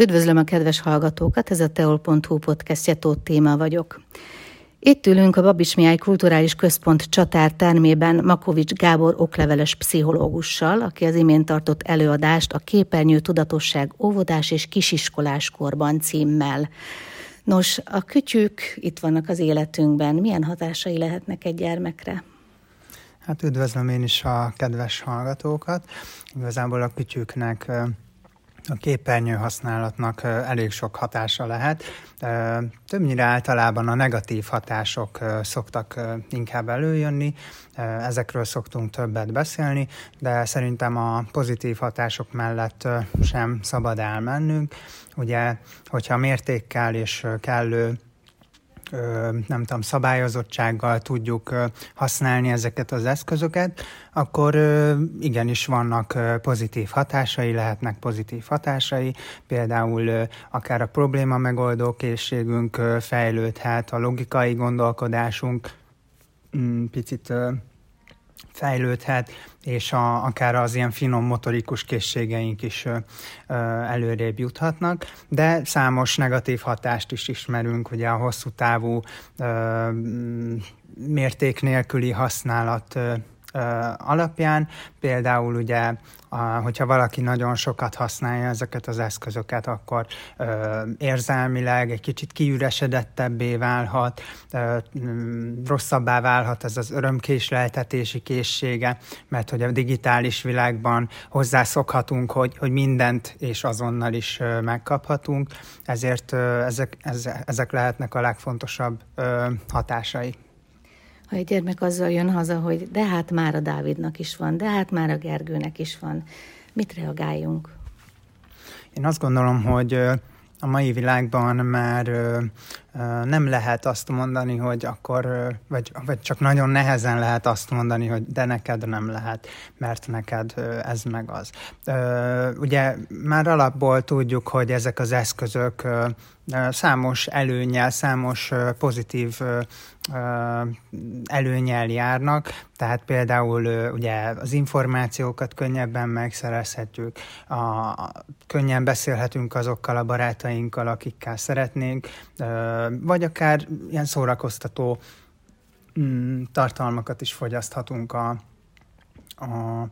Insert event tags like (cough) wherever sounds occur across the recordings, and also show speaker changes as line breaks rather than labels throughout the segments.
Üdvözlöm a kedves hallgatókat, ez a teol.hu podcastja, Tóth Téma vagyok. Itt ülünk a Babis Mihály Kulturális Központ csatár termében Makovics Gábor okleveles pszichológussal, aki az imént tartott előadást a Képernyő Tudatosság óvodás és kisiskolás korban címmel. Nos, a kütyük itt vannak az életünkben. Milyen hatásai lehetnek egy gyermekre?
Hát üdvözlöm én is a kedves hallgatókat. Igazából a kütyüknek a képernyő használatnak elég sok hatása lehet. Többnyire általában a negatív hatások szoktak inkább előjönni, ezekről szoktunk többet beszélni, de szerintem a pozitív hatások mellett sem szabad elmennünk. Ugye, hogyha mértékkel és kellő nem tudom, szabályozottsággal tudjuk használni ezeket az eszközöket, akkor igenis vannak pozitív hatásai, lehetnek pozitív hatásai, például akár a probléma megoldó készségünk fejlődhet, a logikai gondolkodásunk mm, picit fejlődhet, és a, akár az ilyen finom motorikus készségeink is ö, ö, előrébb juthatnak, de számos negatív hatást is ismerünk, ugye a hosszú távú ö, mérték nélküli használat ö, alapján. Például ugye, hogyha valaki nagyon sokat használja ezeket az eszközöket, akkor érzelmileg egy kicsit kiüresedettebbé válhat, rosszabbá válhat ez az örömkésleltetési készsége, mert hogy a digitális világban hozzászokhatunk, hogy, hogy mindent és azonnal is megkaphatunk, ezért ezek, ezek lehetnek a legfontosabb hatásai
ha egy gyermek azzal jön haza, hogy de hát már a Dávidnak is van, de hát már a Gergőnek is van, mit reagáljunk?
Én azt gondolom, hogy a mai világban már nem lehet azt mondani, hogy akkor, vagy, vagy csak nagyon nehezen lehet azt mondani, hogy de neked nem lehet, mert neked ez meg az. Ugye már alapból tudjuk, hogy ezek az eszközök számos előnyel, számos pozitív előnyel járnak, tehát például ugye az információkat könnyebben megszerezhetjük, a, könnyen beszélhetünk azokkal a barátainkkal, akikkel szeretnénk, vagy akár ilyen szórakoztató mm, tartalmakat is fogyaszthatunk a, a,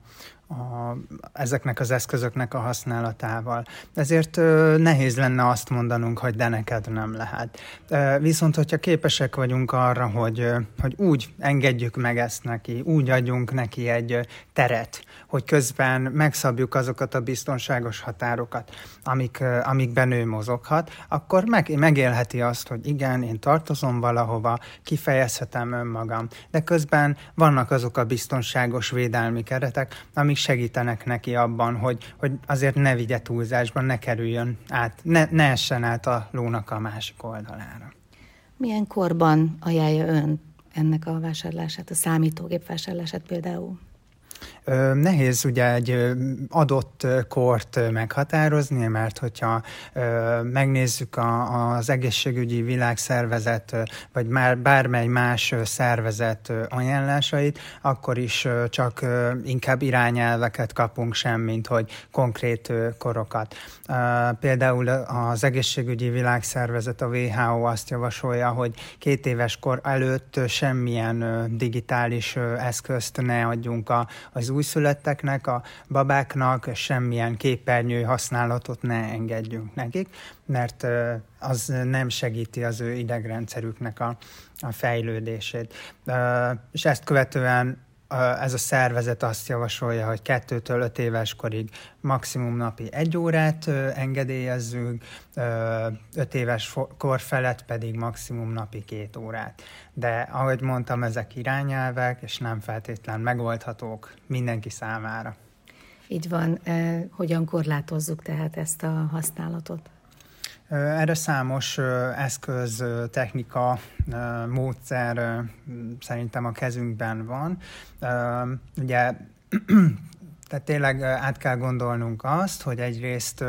a, ezeknek az eszközöknek a használatával. Ezért ö, nehéz lenne azt mondanunk, hogy de neked nem lehet. Ö, viszont, hogyha képesek vagyunk arra, hogy, hogy úgy engedjük meg ezt neki, úgy adjunk neki egy teret, hogy közben megszabjuk azokat a biztonságos határokat, amik, amikben ő mozoghat, akkor meg, megélheti azt, hogy igen, én tartozom valahova, kifejezhetem önmagam, de közben vannak azok a biztonságos védelmi keretek, amik segítenek neki abban, hogy, hogy azért ne vigye túlzásban, ne kerüljön át, ne, ne essen át a lónak a másik oldalára.
Milyen korban ajánlja ön ennek a vásárlását, a számítógép vásárlását például?
Nehéz ugye egy adott kort meghatározni, mert hogyha megnézzük az egészségügyi világszervezet, vagy már bármely más szervezet ajánlásait, akkor is csak inkább irányelveket kapunk sem, mint hogy konkrét korokat. Például az egészségügyi világszervezet, a WHO azt javasolja, hogy két éves kor előtt semmilyen digitális eszközt ne adjunk az újszülötteknek, a babáknak semmilyen képernyő használatot ne engedjünk nekik, mert az nem segíti az ő idegrendszerüknek a, a fejlődését. És ezt követően ez a szervezet azt javasolja, hogy kettőtől öt éves korig maximum napi egy órát engedélyezzünk, öt éves kor felett pedig maximum napi két órát. De ahogy mondtam, ezek irányelvek, és nem feltétlen megoldhatók mindenki számára.
Így van. Hogyan korlátozzuk tehát ezt a használatot?
Erre számos eszköz, technika, módszer szerintem a kezünkben van. Ugye tehát tényleg át kell gondolnunk azt, hogy egyrészt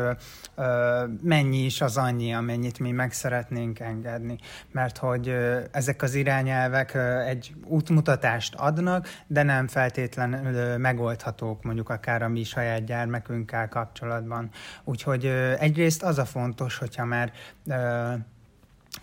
mennyi is az annyi, amennyit mi meg szeretnénk engedni. Mert hogy ezek az irányelvek egy útmutatást adnak, de nem feltétlenül megoldhatók mondjuk akár a mi saját gyermekünkkel kapcsolatban. Úgyhogy egyrészt az a fontos, hogyha már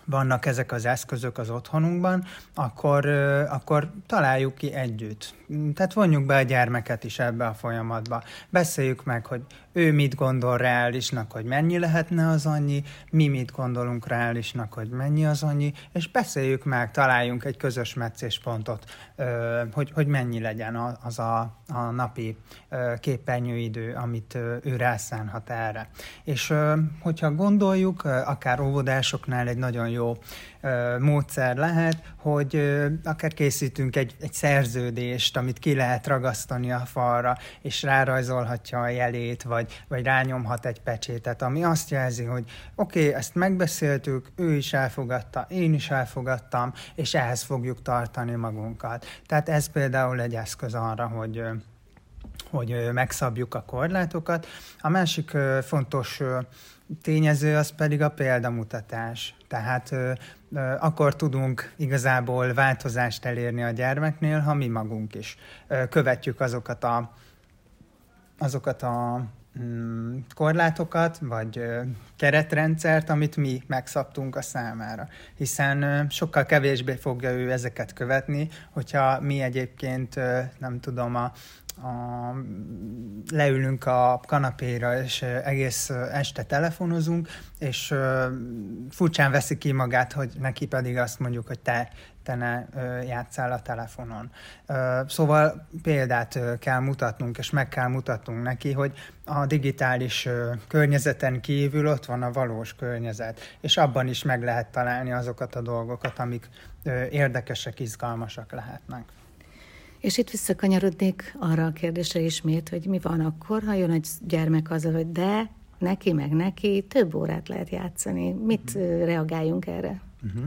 vannak ezek az eszközök az otthonunkban, akkor, akkor találjuk ki együtt. Tehát vonjuk be a gyermeket is ebbe a folyamatba. Beszéljük meg, hogy ő mit gondol reálisnak, hogy mennyi lehetne az annyi, mi mit gondolunk reálisnak, hogy mennyi az annyi, és beszéljük meg, találjunk egy közös meccéspontot, hogy, hogy mennyi legyen az a, a napi képernyőidő, amit ő rászánhat erre. És hogyha gondoljuk, akár óvodásoknál egy nagyon jó módszer lehet, hogy akár készítünk egy, egy szerződést, amit ki lehet ragasztani a falra, és rárajzolhatja a jelét, vagy, vagy rányomhat egy pecsétet, ami azt jelzi, hogy oké, okay, ezt megbeszéltük, ő is elfogadta, én is elfogadtam, és ehhez fogjuk tartani magunkat. Tehát ez például egy eszköz arra, hogy hogy megszabjuk a korlátokat. A másik fontos tényező az pedig a példamutatás. Tehát akkor tudunk igazából változást elérni a gyermeknél, ha mi magunk is követjük azokat a, azokat a mm, korlátokat, vagy keretrendszert, amit mi megszabtunk a számára. Hiszen sokkal kevésbé fogja ő ezeket követni, hogyha mi egyébként, nem tudom, a a, leülünk a kanapéra, és egész este telefonozunk, és furcsán veszi ki magát, hogy neki pedig azt mondjuk, hogy te, te ne játszál a telefonon. Szóval példát kell mutatnunk, és meg kell mutatnunk neki, hogy a digitális környezeten kívül ott van a valós környezet, és abban is meg lehet találni azokat a dolgokat, amik érdekesek, izgalmasak lehetnek.
És itt visszakanyarodnék arra a kérdésre ismét, hogy mi van akkor, ha jön egy gyermek azzal, hogy de, neki meg neki több órát lehet játszani. Mit mm. reagáljunk erre?
Uh-huh.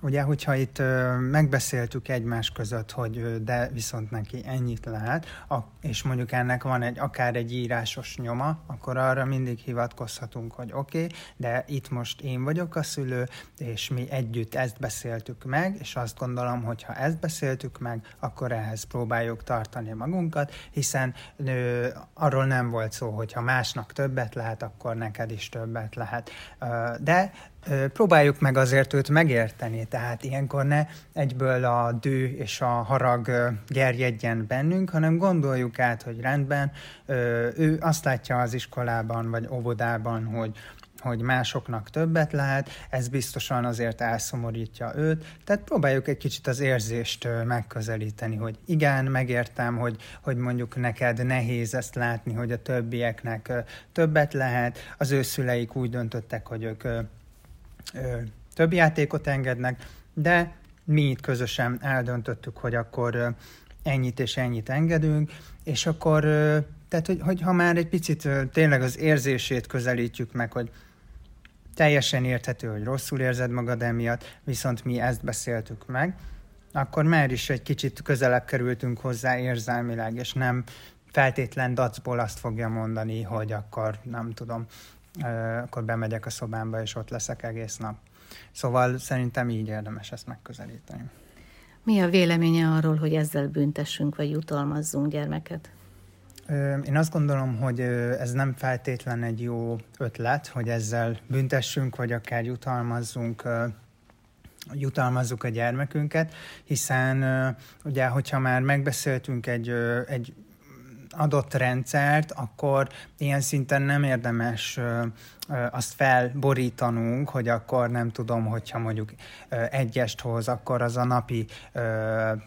Ugye, hogyha itt ö, megbeszéltük egymás között, hogy ö, de viszont neki ennyit lehet, a, és mondjuk ennek van egy akár egy írásos nyoma, akkor arra mindig hivatkozhatunk, hogy oké, okay, de itt most én vagyok a szülő, és mi együtt ezt beszéltük meg, és azt gondolom, hogy ha ezt beszéltük meg, akkor ehhez próbáljuk tartani magunkat, hiszen ö, arról nem volt szó, hogy ha másnak többet lehet, akkor neked is többet lehet. Ö, de próbáljuk meg azért őt megérteni, tehát ilyenkor ne egyből a dű és a harag gerjedjen bennünk, hanem gondoljuk át, hogy rendben, ő azt látja az iskolában vagy óvodában, hogy hogy másoknak többet lehet, ez biztosan azért elszomorítja őt, tehát próbáljuk egy kicsit az érzést megközelíteni, hogy igen, megértem, hogy, hogy mondjuk neked nehéz ezt látni, hogy a többieknek többet lehet, az ő szüleik úgy döntöttek, hogy ők több játékot engednek, de mi itt közösen eldöntöttük, hogy akkor ennyit és ennyit engedünk, és akkor, tehát hogy, hogy ha már egy picit tényleg az érzését közelítjük meg, hogy teljesen érthető, hogy rosszul érzed magad emiatt, viszont mi ezt beszéltük meg, akkor már is egy kicsit közelebb kerültünk hozzá érzelmileg, és nem feltétlen dacból azt fogja mondani, hogy akkor nem tudom, akkor bemegyek a szobámba, és ott leszek egész nap. Szóval szerintem így érdemes ezt megközelíteni.
Mi a véleménye arról, hogy ezzel büntessünk, vagy jutalmazzunk gyermeket?
Én azt gondolom, hogy ez nem feltétlen egy jó ötlet, hogy ezzel büntessünk, vagy akár jutalmazzunk jutalmazzuk a gyermekünket, hiszen ugye, hogyha már megbeszéltünk egy, egy adott rendszert, akkor ilyen szinten nem érdemes azt felborítanunk, hogy akkor nem tudom, hogyha mondjuk egyest hoz, akkor az a napi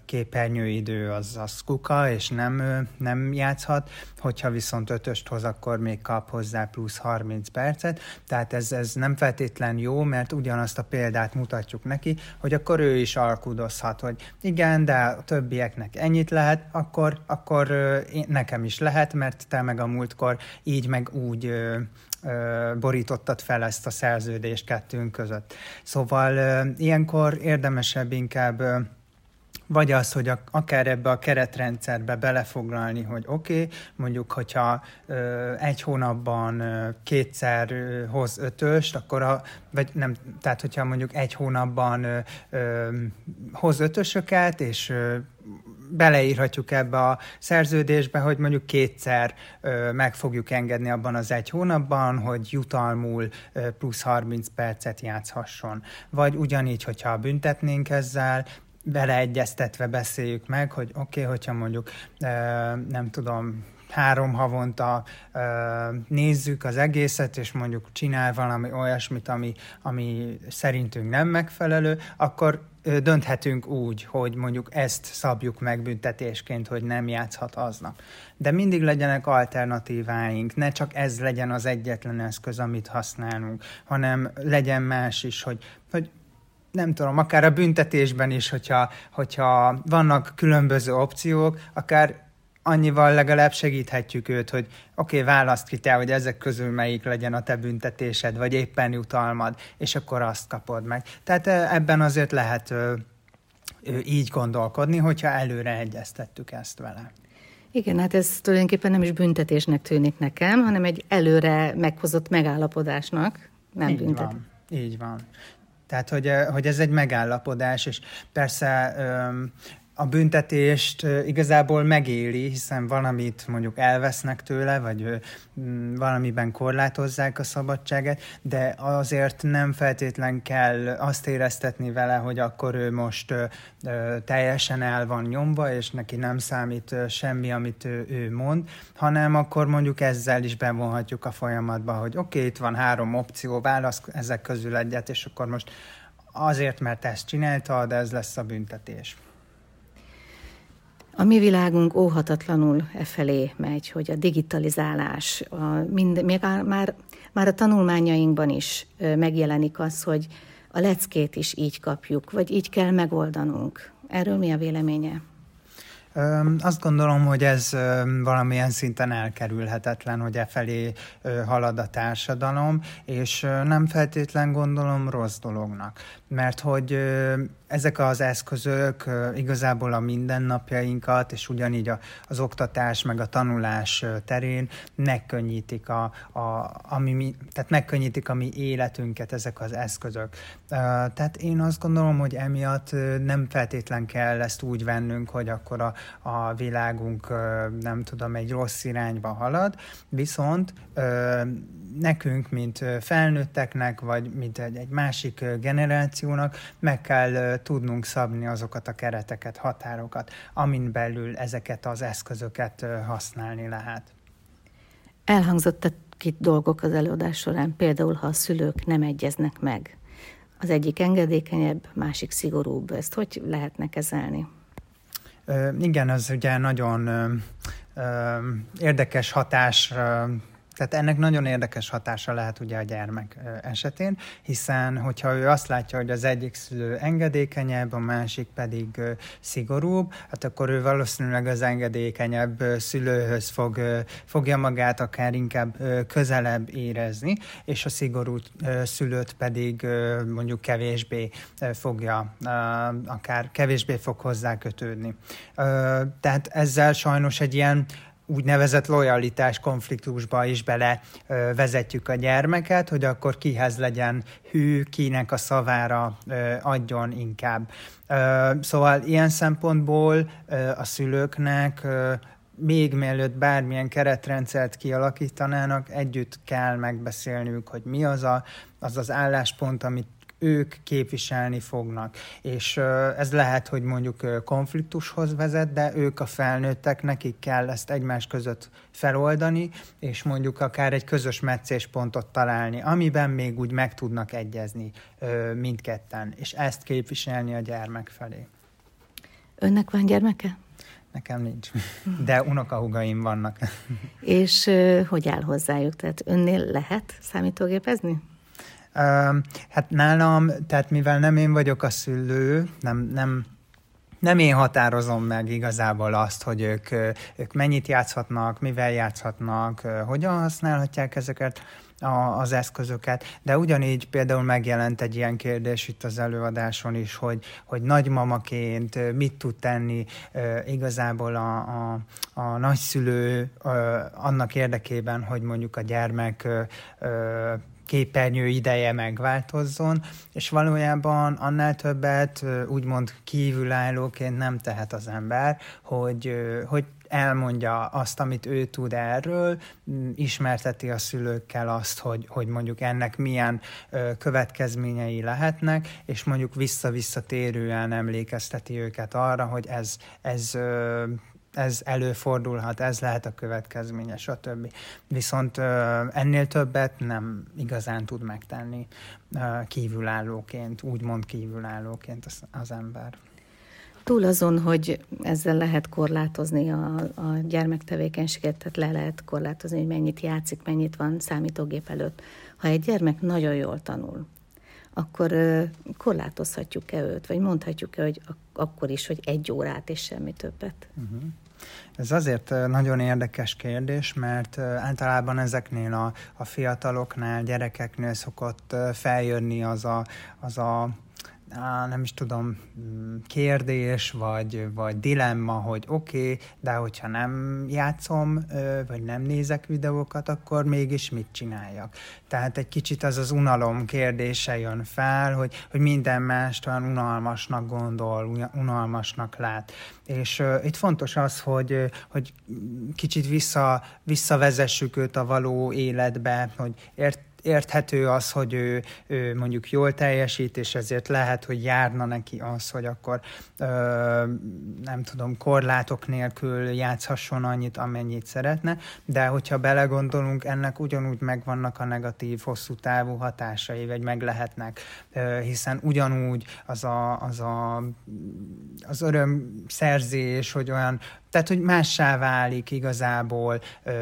képernyőidő az, az kuka, és nem, nem játszhat, hogyha viszont ötöst hoz, akkor még kap hozzá plusz 30 percet, tehát ez, ez nem feltétlen jó, mert ugyanazt a példát mutatjuk neki, hogy akkor ő is alkudozhat, hogy igen, de a többieknek ennyit lehet, akkor, akkor nekem is lehet, mert te meg a múltkor így meg úgy borítottad fel ezt a szerződést kettőnk között. Szóval ilyenkor érdemesebb inkább vagy az, hogy akár ebbe a keretrendszerbe belefoglalni, hogy oké, okay, mondjuk, hogyha ö, egy hónapban ö, kétszer ö, hoz ötöst, akkor a, vagy nem, tehát hogyha mondjuk egy hónapban ö, ö, hoz ötösöket, és ö, beleírhatjuk ebbe a szerződésbe, hogy mondjuk kétszer ö, meg fogjuk engedni abban az egy hónapban, hogy jutalmul plusz 30 percet játszhasson. Vagy ugyanígy, hogyha büntetnénk ezzel, beleegyeztetve beszéljük meg, hogy oké, okay, hogyha mondjuk nem tudom, három havonta ö, nézzük az egészet, és mondjuk csinál valami olyasmit, ami, ami szerintünk nem megfelelő, akkor dönthetünk úgy, hogy mondjuk ezt szabjuk meg büntetésként, hogy nem játszhat aznap. De mindig legyenek alternatíváink, ne csak ez legyen az egyetlen eszköz, amit használunk, hanem legyen más is, hogy, hogy nem tudom, akár a büntetésben is, hogyha, hogyha vannak különböző opciók, akár annyival legalább segíthetjük őt, hogy oké, okay, választ ki te, hogy ezek közül melyik legyen a te büntetésed, vagy éppen jutalmad, és akkor azt kapod meg. Tehát ebben azért lehet így gondolkodni, hogyha előre egyeztettük ezt vele.
Igen, hát ez tulajdonképpen nem is büntetésnek tűnik nekem, hanem egy előre meghozott megállapodásnak, nem
így
büntet.
Van, így van. Tehát, hogy, hogy ez egy megállapodás, és persze a büntetést igazából megéli, hiszen valamit mondjuk elvesznek tőle, vagy valamiben korlátozzák a szabadságát, de azért nem feltétlen kell azt éreztetni vele, hogy akkor ő most teljesen el van nyomva, és neki nem számít semmi, amit ő, mond, hanem akkor mondjuk ezzel is bevonhatjuk a folyamatba, hogy oké, okay, itt van három opció, válasz ezek közül egyet, és akkor most azért, mert ezt csinálta, ez lesz a büntetés.
A mi világunk óhatatlanul e felé megy, hogy a digitalizálás, a mind, még a, már, már a tanulmányainkban is megjelenik az, hogy a leckét is így kapjuk, vagy így kell megoldanunk. Erről mi a véleménye?
Azt gondolom, hogy ez valamilyen szinten elkerülhetetlen, hogy e felé halad a társadalom, és nem feltétlen gondolom rossz dolognak. Mert hogy ezek az eszközök igazából a mindennapjainkat, és ugyanígy a, az oktatás meg a tanulás terén megkönnyítik a, a, ami mi, tehát megkönnyítik a mi életünket ezek az eszközök. Tehát én azt gondolom, hogy emiatt nem feltétlen kell ezt úgy vennünk, hogy akkor a, a világunk nem tudom, egy rossz irányba halad, viszont nekünk, mint felnőtteknek, vagy mint egy, egy másik generációnak meg kell tudnunk szabni azokat a kereteket, határokat, amin belül ezeket az eszközöket használni lehet.
Elhangzottak itt dolgok az előadás során, például ha a szülők nem egyeznek meg. Az egyik engedékenyebb, másik szigorúbb. Ezt hogy lehetne kezelni?
igen, az ugye nagyon érdekes hatás tehát ennek nagyon érdekes hatása lehet ugye a gyermek esetén, hiszen hogyha ő azt látja, hogy az egyik szülő engedékenyebb, a másik pedig szigorúbb, hát akkor ő valószínűleg az engedékenyebb szülőhöz fog, fogja magát akár inkább közelebb érezni, és a szigorú szülőt pedig mondjuk kevésbé fogja, akár kevésbé fog hozzá kötődni. Tehát ezzel sajnos egy ilyen úgynevezett lojalitás konfliktusba is bele ö, vezetjük a gyermeket, hogy akkor kihez legyen hű, kinek a szavára ö, adjon inkább. Ö, szóval ilyen szempontból ö, a szülőknek ö, még mielőtt bármilyen keretrendszert kialakítanának, együtt kell megbeszélniük, hogy mi az a, az, az álláspont, amit ők képviselni fognak. És ez lehet, hogy mondjuk konfliktushoz vezet, de ők a felnőttek, nekik kell ezt egymás között feloldani, és mondjuk akár egy közös meccéspontot találni, amiben még úgy meg tudnak egyezni mindketten, és ezt képviselni a gyermek felé.
Önnek van gyermeke?
Nekem nincs, de unokahugaim vannak.
És hogy áll hozzájuk? Tehát önnél lehet számítógépezni?
Hát nálam, tehát mivel nem én vagyok a szülő, nem, nem, nem én határozom meg igazából azt, hogy ők, ők mennyit játszhatnak, mivel játszhatnak, hogyan használhatják ezeket, a, az eszközöket, de ugyanígy például megjelent egy ilyen kérdés itt az előadáson is, hogy, hogy nagymamaként mit tud tenni igazából a, a, a nagyszülő annak érdekében, hogy mondjuk a gyermek képernyő ideje megváltozzon, és valójában annál többet úgymond kívülállóként nem tehet az ember, hogy, hogy elmondja azt, amit ő tud erről, ismerteti a szülőkkel azt, hogy, hogy mondjuk ennek milyen következményei lehetnek, és mondjuk vissza-visszatérően emlékezteti őket arra, hogy ez, ez ez előfordulhat, ez lehet a következménye, stb. Viszont ennél többet nem igazán tud megtenni kívülállóként, úgymond kívülállóként az, az ember.
Túl azon, hogy ezzel lehet korlátozni a, a gyermektevékenységet, tehát le lehet korlátozni, hogy mennyit játszik, mennyit van számítógép előtt. Ha egy gyermek nagyon jól tanul, akkor korlátozhatjuk-e őt, vagy mondhatjuk-e, hogy akkor is, hogy egy órát és semmi többet? Uh-huh.
Ez azért nagyon érdekes kérdés, mert általában ezeknél a, a fiataloknál, gyerekeknél szokott feljönni az a, az a á, nem is tudom, mm, kérdés, vagy, vagy dilemma, hogy oké, okay, de hogyha nem játszom, vagy nem nézek videókat, akkor mégis mit csináljak? Tehát egy kicsit az az unalom kérdése jön fel, hogy, hogy minden mást olyan unalmasnak gondol, unalmasnak lát. És uh, itt fontos az, hogy, hogy kicsit vissza, visszavezessük őt a való életbe, hogy ért, érthető az, hogy ő, ő mondjuk jól teljesít, és ezért lehet, hogy járna neki az, hogy akkor ö, nem tudom, korlátok nélkül játszhasson annyit, amennyit szeretne, de hogyha belegondolunk, ennek ugyanúgy megvannak a negatív, hosszú távú hatásai, vagy meg lehetnek, hiszen ugyanúgy az a, az a az örömszerzés, hogy olyan tehát, hogy mássá válik igazából, ö,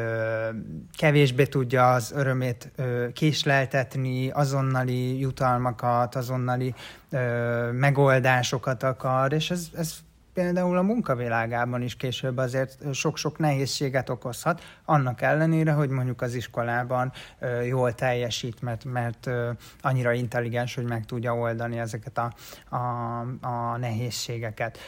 kevésbé tudja az örömét ö, késleltetni, azonnali jutalmakat, azonnali ö, megoldásokat akar, és ez, ez például a munkavilágában is később azért sok-sok nehézséget okozhat, annak ellenére, hogy mondjuk az iskolában jól teljesít, mert, mert annyira intelligens, hogy meg tudja oldani ezeket a, a, a nehézségeket.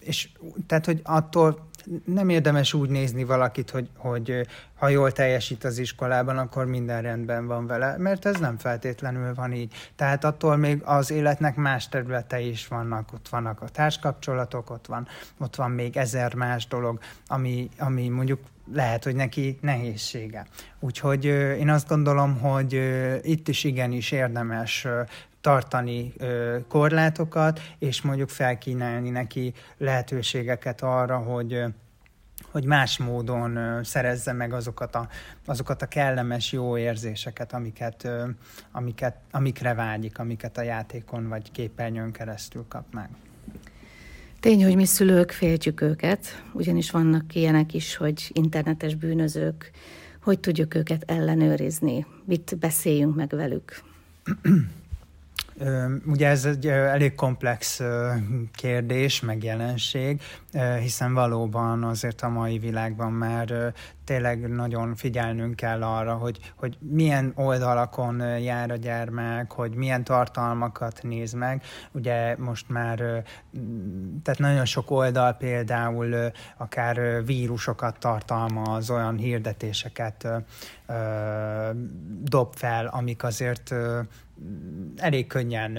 És tehát, hogy attól nem érdemes úgy nézni valakit, hogy, hogy ha jól teljesít az iskolában, akkor minden rendben van vele, mert ez nem feltétlenül van így. Tehát attól még az életnek más területei is vannak, ott vannak a társkapcsolatok, ott van, ott van még ezer más dolog, ami, ami mondjuk lehet, hogy neki nehézsége. Úgyhogy én azt gondolom, hogy itt is igenis érdemes tartani korlátokat, és mondjuk felkínálni neki lehetőségeket arra, hogy hogy más módon szerezze meg azokat a, azokat a kellemes, jó érzéseket, amiket, amiket, amikre vágyik, amiket a játékon vagy képernyőn keresztül kap meg.
Tény, hogy mi szülők féltjük őket, ugyanis vannak ilyenek is, hogy internetes bűnözők, hogy tudjuk őket ellenőrizni, mit beszéljünk meg velük. (clears throat)
Ugye ez egy elég komplex kérdés, meg jelenség, hiszen valóban azért a mai világban már tényleg nagyon figyelnünk kell arra, hogy, hogy milyen oldalakon jár a gyermek, hogy milyen tartalmakat néz meg. Ugye most már, tehát nagyon sok oldal például akár vírusokat tartalmaz, olyan hirdetéseket dob fel, amik azért elég könnyen,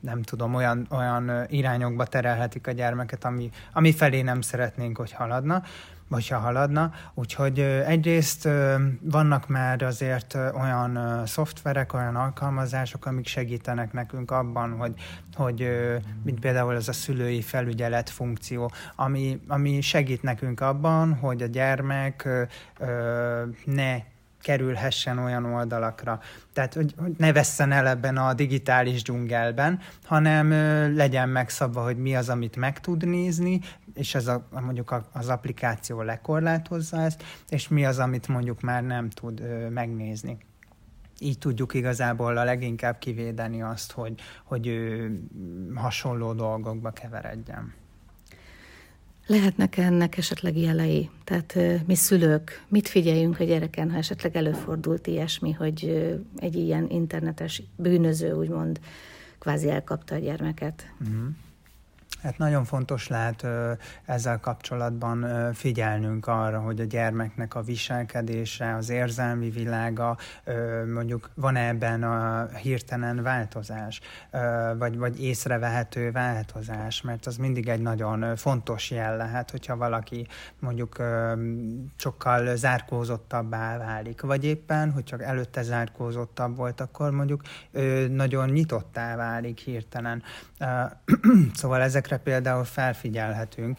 nem tudom, olyan, olyan irányokba terelhetik a gyermeket, ami, ami felé nem szeretnénk, hogy haladna vagy ha haladna. Úgyhogy egyrészt vannak már azért olyan szoftverek, olyan alkalmazások, amik segítenek nekünk abban, hogy, hogy mint például ez a szülői felügyelet funkció, ami, ami segít nekünk abban, hogy a gyermek ne kerülhessen olyan oldalakra. Tehát, hogy, ne vesszen el ebben a digitális dzsungelben, hanem legyen megszabva, hogy mi az, amit meg tud nézni, és ez a, mondjuk az applikáció lekorlátozza ezt, és mi az, amit mondjuk már nem tud megnézni. Így tudjuk igazából a leginkább kivédeni azt, hogy, hogy ő hasonló dolgokba keveredjen.
Lehetnek ennek esetleg jelei? Tehát mi szülők, mit figyeljünk a gyereken, ha esetleg előfordult ilyesmi, hogy egy ilyen internetes bűnöző úgymond kvázi elkapta a gyermeket? Uh-huh.
Hát nagyon fontos lehet ezzel kapcsolatban figyelnünk arra, hogy a gyermeknek a viselkedése, az érzelmi világa, mondjuk van-e ebben a hirtelen változás, vagy, vagy észrevehető változás, mert az mindig egy nagyon fontos jel lehet, hogyha valaki mondjuk sokkal zárkózottabbá válik, vagy éppen, hogy csak előtte zárkózottabb volt, akkor mondjuk nagyon nyitottá válik hirtelen. (clears throat) Szóval ezek ezekre például felfigyelhetünk,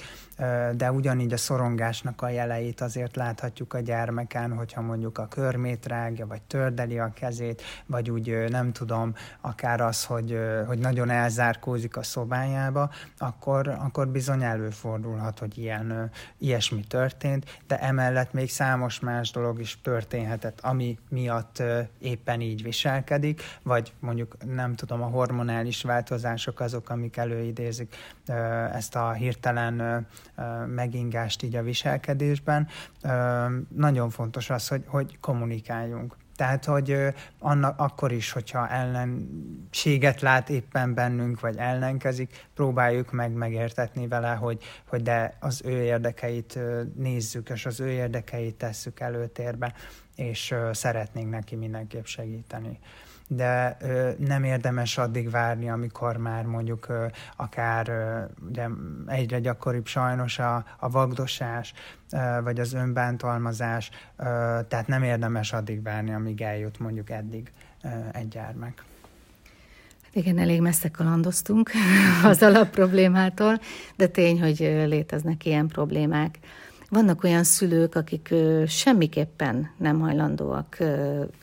de ugyanígy a szorongásnak a jeleit azért láthatjuk a gyermeken, hogyha mondjuk a körmét rágja, vagy tördeli a kezét, vagy úgy nem tudom, akár az, hogy, hogy nagyon elzárkózik a szobájába, akkor, akkor bizony előfordulhat, hogy ilyen, ilyesmi történt, de emellett még számos más dolog is történhetett, ami miatt éppen így viselkedik, vagy mondjuk nem tudom, a hormonális változások azok, amik előidézik ezt a hirtelen megingást így a viselkedésben. Nagyon fontos az, hogy, hogy kommunikáljunk. Tehát, hogy annak akkor is, hogyha ellenséget lát éppen bennünk, vagy ellenkezik, próbáljuk meg megértetni vele, hogy, hogy de az ő érdekeit nézzük, és az ő érdekeit tesszük előtérbe, és szeretnénk neki mindenképp segíteni de nem érdemes addig várni, amikor már mondjuk akár ö, ugye egyre gyakoribb sajnos a, a vagdosás, vagy az önbántalmazás, tehát nem érdemes addig várni, amíg eljut mondjuk eddig egy gyermek.
Hát igen, elég messze kalandoztunk (laughs) az alapproblémától, de tény, hogy léteznek ilyen problémák. Vannak olyan szülők, akik semmiképpen nem hajlandóak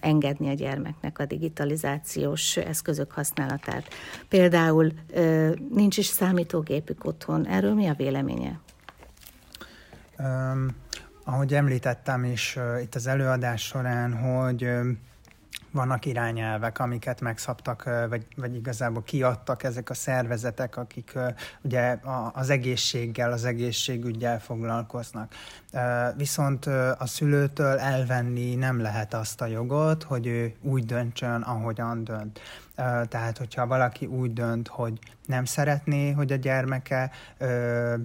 engedni a gyermeknek a digitalizációs eszközök használatát. Például nincs is számítógépük otthon. Erről mi a véleménye?
Um, ahogy említettem is itt az előadás során, hogy vannak irányelvek, amiket megszabtak, vagy, vagy igazából kiadtak ezek a szervezetek, akik ugye az egészséggel, az egészségügyel foglalkoznak. Viszont a szülőtől elvenni nem lehet azt a jogot, hogy ő úgy döntsön, ahogyan dönt. Tehát, hogyha valaki úgy dönt, hogy nem szeretné, hogy a gyermeke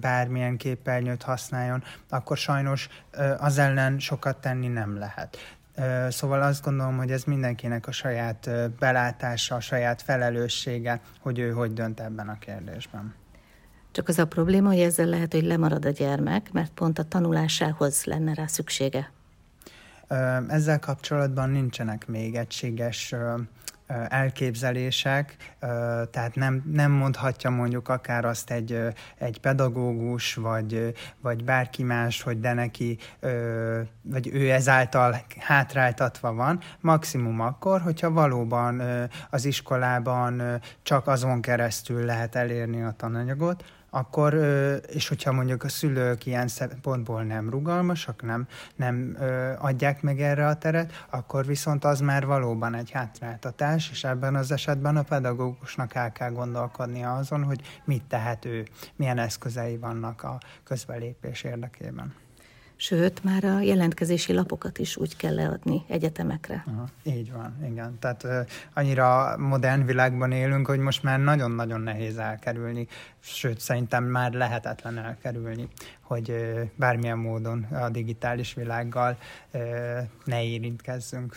bármilyen képernyőt használjon, akkor sajnos az ellen sokat tenni nem lehet. Szóval azt gondolom, hogy ez mindenkinek a saját belátása, a saját felelőssége, hogy ő hogy dönt ebben a kérdésben.
Csak az a probléma, hogy ezzel lehet, hogy lemarad a gyermek, mert pont a tanulásához lenne rá szüksége.
Ezzel kapcsolatban nincsenek még egységes elképzelések, tehát nem, nem mondhatja mondjuk akár azt egy, egy pedagógus, vagy, vagy bárki más, hogy de neki, vagy ő ezáltal hátráltatva van, maximum akkor, hogyha valóban az iskolában csak azon keresztül lehet elérni a tananyagot, akkor, és hogyha mondjuk a szülők ilyen szempontból nem rugalmasak, nem, nem adják meg erre a teret, akkor viszont az már valóban egy hátráltatás, és ebben az esetben a pedagógusnak el kell gondolkodnia azon, hogy mit tehet ő, milyen eszközei vannak a közbelépés érdekében.
Sőt, már a jelentkezési lapokat is úgy kell leadni egyetemekre.
Aha, így van, igen. Tehát uh, annyira modern világban élünk, hogy most már nagyon-nagyon nehéz elkerülni, sőt, szerintem már lehetetlen elkerülni, hogy uh, bármilyen módon a digitális világgal uh, ne érintkezzünk.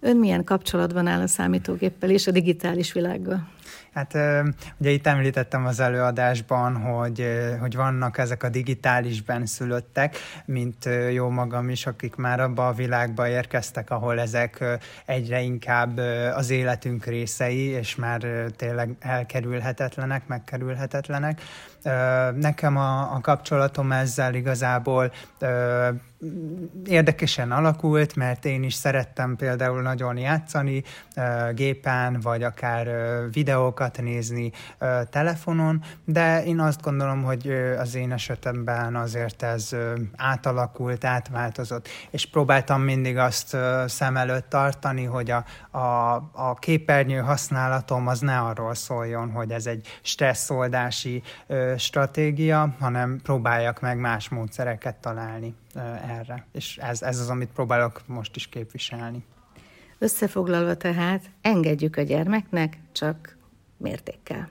Ön milyen kapcsolatban áll a számítógéppel és a digitális világgal?
Hát ugye itt említettem az előadásban, hogy, hogy vannak ezek a digitális benszülöttek, mint jó magam is, akik már abba a világba érkeztek, ahol ezek egyre inkább az életünk részei, és már tényleg elkerülhetetlenek, megkerülhetetlenek. Nekem a, a kapcsolatom ezzel igazából érdekesen alakult, mert én is szerettem például nagyon játszani gépen, vagy akár videókat nézni telefonon, de én azt gondolom, hogy az én esetemben azért ez átalakult, átváltozott, és próbáltam mindig azt szem előtt tartani, hogy a, a, a képernyő használatom az ne arról szóljon, hogy ez egy stresszoldási stratégia, hanem próbáljak meg más módszereket találni erre. És ez, ez az, amit próbálok most is képviselni.
Összefoglalva tehát, engedjük a gyermeknek, csak mértékkel.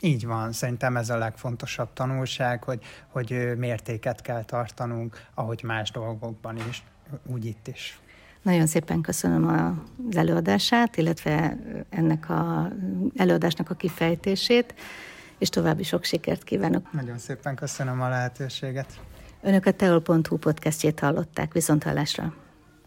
Így van, szerintem ez a legfontosabb tanulság, hogy, hogy mértéket kell tartanunk, ahogy más dolgokban is, úgy itt is.
Nagyon szépen köszönöm az előadását, illetve ennek a előadásnak a kifejtését, és további sok sikert kívánok.
Nagyon szépen köszönöm a lehetőséget.
Önök a teol.hu podcastjét hallották, viszont hallásra.